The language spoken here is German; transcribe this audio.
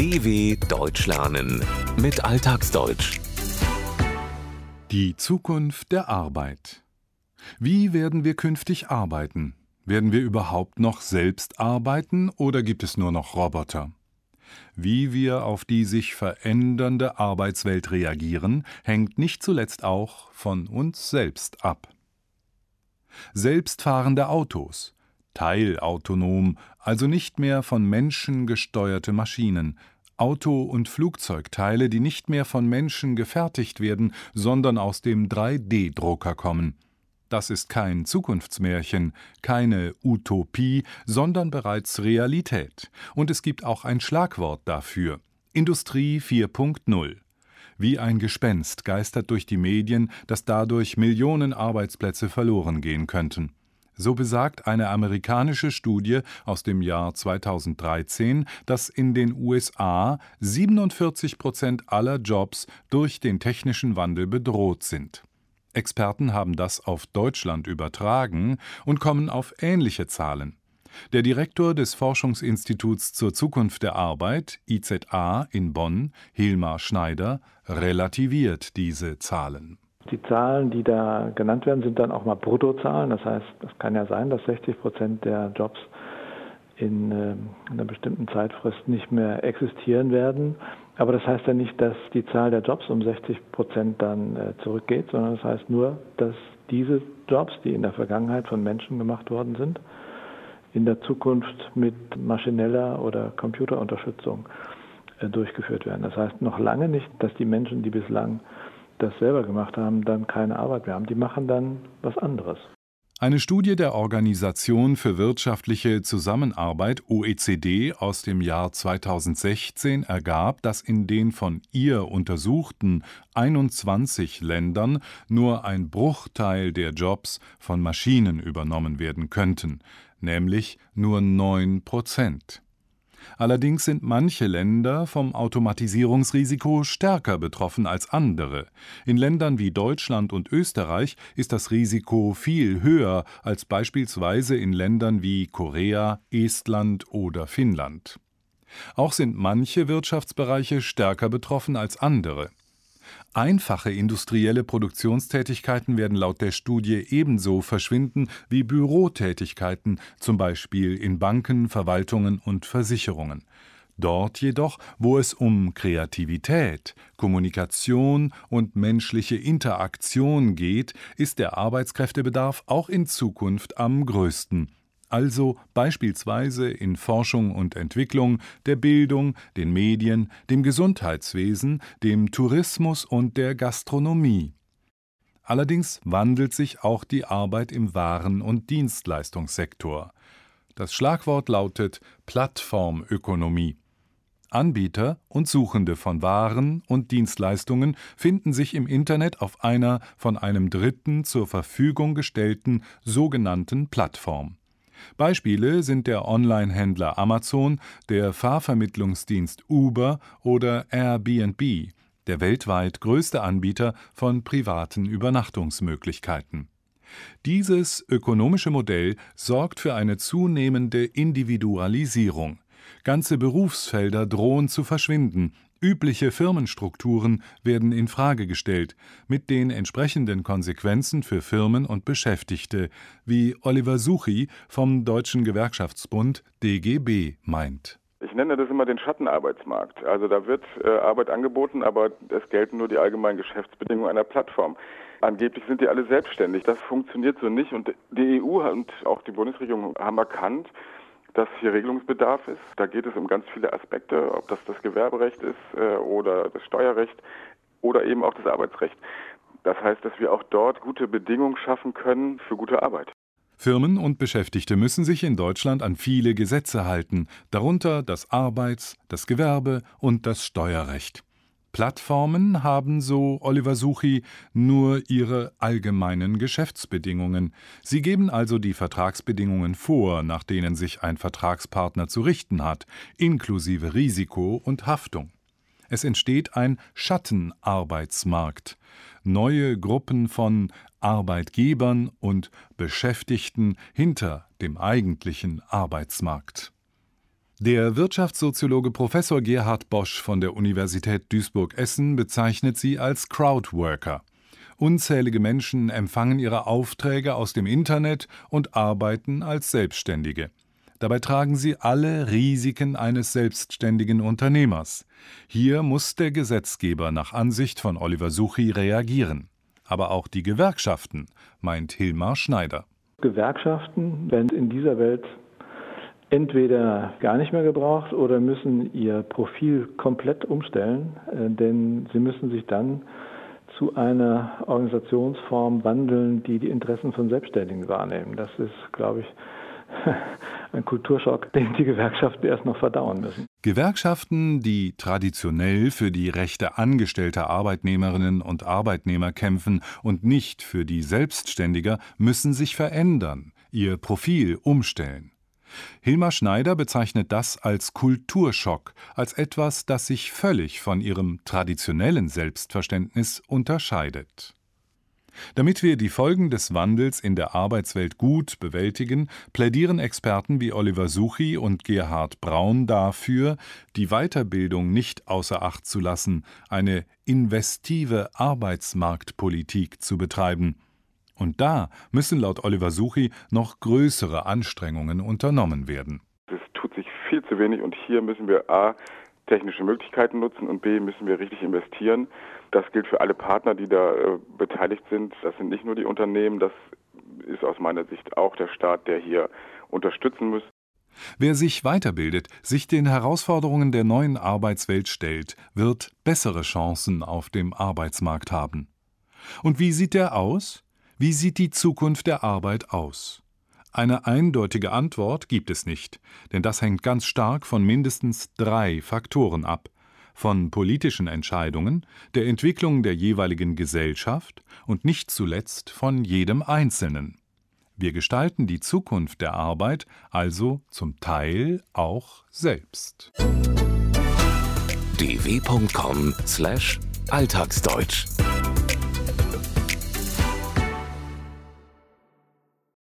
DW Deutsch lernen mit Alltagsdeutsch. Die Zukunft der Arbeit. Wie werden wir künftig arbeiten? Werden wir überhaupt noch selbst arbeiten oder gibt es nur noch Roboter? Wie wir auf die sich verändernde Arbeitswelt reagieren, hängt nicht zuletzt auch von uns selbst ab. Selbstfahrende Autos, teilautonom, also nicht mehr von Menschen gesteuerte Maschinen, Auto- und Flugzeugteile, die nicht mehr von Menschen gefertigt werden, sondern aus dem 3D-Drucker kommen. Das ist kein Zukunftsmärchen, keine Utopie, sondern bereits Realität. Und es gibt auch ein Schlagwort dafür Industrie 4.0. Wie ein Gespenst geistert durch die Medien, dass dadurch Millionen Arbeitsplätze verloren gehen könnten. So besagt eine amerikanische Studie aus dem Jahr 2013, dass in den USA 47 Prozent aller Jobs durch den technischen Wandel bedroht sind. Experten haben das auf Deutschland übertragen und kommen auf ähnliche Zahlen. Der Direktor des Forschungsinstituts zur Zukunft der Arbeit, IZA in Bonn, Hilmar Schneider, relativiert diese Zahlen. Die Zahlen, die da genannt werden, sind dann auch mal Bruttozahlen. Das heißt, es kann ja sein, dass 60 Prozent der Jobs in, äh, einer bestimmten Zeitfrist nicht mehr existieren werden. Aber das heißt ja nicht, dass die Zahl der Jobs um 60 Prozent dann äh, zurückgeht, sondern das heißt nur, dass diese Jobs, die in der Vergangenheit von Menschen gemacht worden sind, in der Zukunft mit maschineller oder Computerunterstützung äh, durchgeführt werden. Das heißt noch lange nicht, dass die Menschen, die bislang das selber gemacht haben, dann keine Arbeit mehr haben. Die machen dann was anderes. Eine Studie der Organisation für wirtschaftliche Zusammenarbeit OECD aus dem Jahr 2016 ergab, dass in den von ihr untersuchten 21 Ländern nur ein Bruchteil der Jobs von Maschinen übernommen werden könnten, nämlich nur 9 Prozent. Allerdings sind manche Länder vom Automatisierungsrisiko stärker betroffen als andere. In Ländern wie Deutschland und Österreich ist das Risiko viel höher als beispielsweise in Ländern wie Korea, Estland oder Finnland. Auch sind manche Wirtschaftsbereiche stärker betroffen als andere. Einfache industrielle Produktionstätigkeiten werden laut der Studie ebenso verschwinden wie Bürotätigkeiten, zum Beispiel in Banken, Verwaltungen und Versicherungen. Dort jedoch, wo es um Kreativität, Kommunikation und menschliche Interaktion geht, ist der Arbeitskräftebedarf auch in Zukunft am größten also beispielsweise in Forschung und Entwicklung, der Bildung, den Medien, dem Gesundheitswesen, dem Tourismus und der Gastronomie. Allerdings wandelt sich auch die Arbeit im Waren- und Dienstleistungssektor. Das Schlagwort lautet Plattformökonomie. Anbieter und Suchende von Waren und Dienstleistungen finden sich im Internet auf einer von einem Dritten zur Verfügung gestellten sogenannten Plattform. Beispiele sind der Online-Händler Amazon, der Fahrvermittlungsdienst Uber oder Airbnb, der weltweit größte Anbieter von privaten Übernachtungsmöglichkeiten. Dieses ökonomische Modell sorgt für eine zunehmende Individualisierung. Ganze Berufsfelder drohen zu verschwinden, Übliche Firmenstrukturen werden in Frage gestellt, mit den entsprechenden Konsequenzen für Firmen und Beschäftigte, wie Oliver Suchi vom Deutschen Gewerkschaftsbund DGB meint. Ich nenne das immer den Schattenarbeitsmarkt. Also da wird äh, Arbeit angeboten, aber es gelten nur die allgemeinen Geschäftsbedingungen einer Plattform. Angeblich sind die alle selbstständig. Das funktioniert so nicht. Und die EU und auch die Bundesregierung haben erkannt, dass hier Regelungsbedarf ist. Da geht es um ganz viele Aspekte, ob das das Gewerberecht ist äh, oder das Steuerrecht oder eben auch das Arbeitsrecht. Das heißt, dass wir auch dort gute Bedingungen schaffen können für gute Arbeit. Firmen und Beschäftigte müssen sich in Deutschland an viele Gesetze halten, darunter das Arbeits-, das Gewerbe- und das Steuerrecht. Plattformen haben, so Oliver Suchi, nur ihre allgemeinen Geschäftsbedingungen. Sie geben also die Vertragsbedingungen vor, nach denen sich ein Vertragspartner zu richten hat, inklusive Risiko und Haftung. Es entsteht ein Schattenarbeitsmarkt. Neue Gruppen von Arbeitgebern und Beschäftigten hinter dem eigentlichen Arbeitsmarkt. Der Wirtschaftssoziologe Professor Gerhard Bosch von der Universität Duisburg-Essen bezeichnet sie als Crowdworker. Unzählige Menschen empfangen ihre Aufträge aus dem Internet und arbeiten als Selbstständige. Dabei tragen sie alle Risiken eines selbstständigen Unternehmers. Hier muss der Gesetzgeber nach Ansicht von Oliver Suchi reagieren. Aber auch die Gewerkschaften, meint Hilmar Schneider. Gewerkschaften werden in dieser Welt entweder gar nicht mehr gebraucht oder müssen ihr Profil komplett umstellen, äh, denn sie müssen sich dann zu einer Organisationsform wandeln, die die Interessen von Selbstständigen wahrnehmen. Das ist, glaube ich, ein Kulturschock, den die Gewerkschaften erst noch verdauen müssen. Gewerkschaften, die traditionell für die Rechte angestellter Arbeitnehmerinnen und Arbeitnehmer kämpfen und nicht für die Selbstständiger, müssen sich verändern, ihr Profil umstellen. Hilmar Schneider bezeichnet das als Kulturschock, als etwas, das sich völlig von ihrem traditionellen Selbstverständnis unterscheidet. Damit wir die Folgen des Wandels in der Arbeitswelt gut bewältigen, plädieren Experten wie Oliver Suchi und Gerhard Braun dafür, die Weiterbildung nicht außer Acht zu lassen, eine investive Arbeitsmarktpolitik zu betreiben – und da müssen laut Oliver Suchi noch größere Anstrengungen unternommen werden. Es tut sich viel zu wenig und hier müssen wir A technische Möglichkeiten nutzen und B müssen wir richtig investieren. Das gilt für alle Partner, die da äh, beteiligt sind. Das sind nicht nur die Unternehmen, das ist aus meiner Sicht auch der Staat, der hier unterstützen muss. Wer sich weiterbildet, sich den Herausforderungen der neuen Arbeitswelt stellt, wird bessere Chancen auf dem Arbeitsmarkt haben. Und wie sieht der aus? Wie sieht die Zukunft der Arbeit aus? Eine eindeutige Antwort gibt es nicht, denn das hängt ganz stark von mindestens drei Faktoren ab von politischen Entscheidungen, der Entwicklung der jeweiligen Gesellschaft und nicht zuletzt von jedem Einzelnen. Wir gestalten die Zukunft der Arbeit also zum Teil auch selbst. dw.com/alltagsdeutsch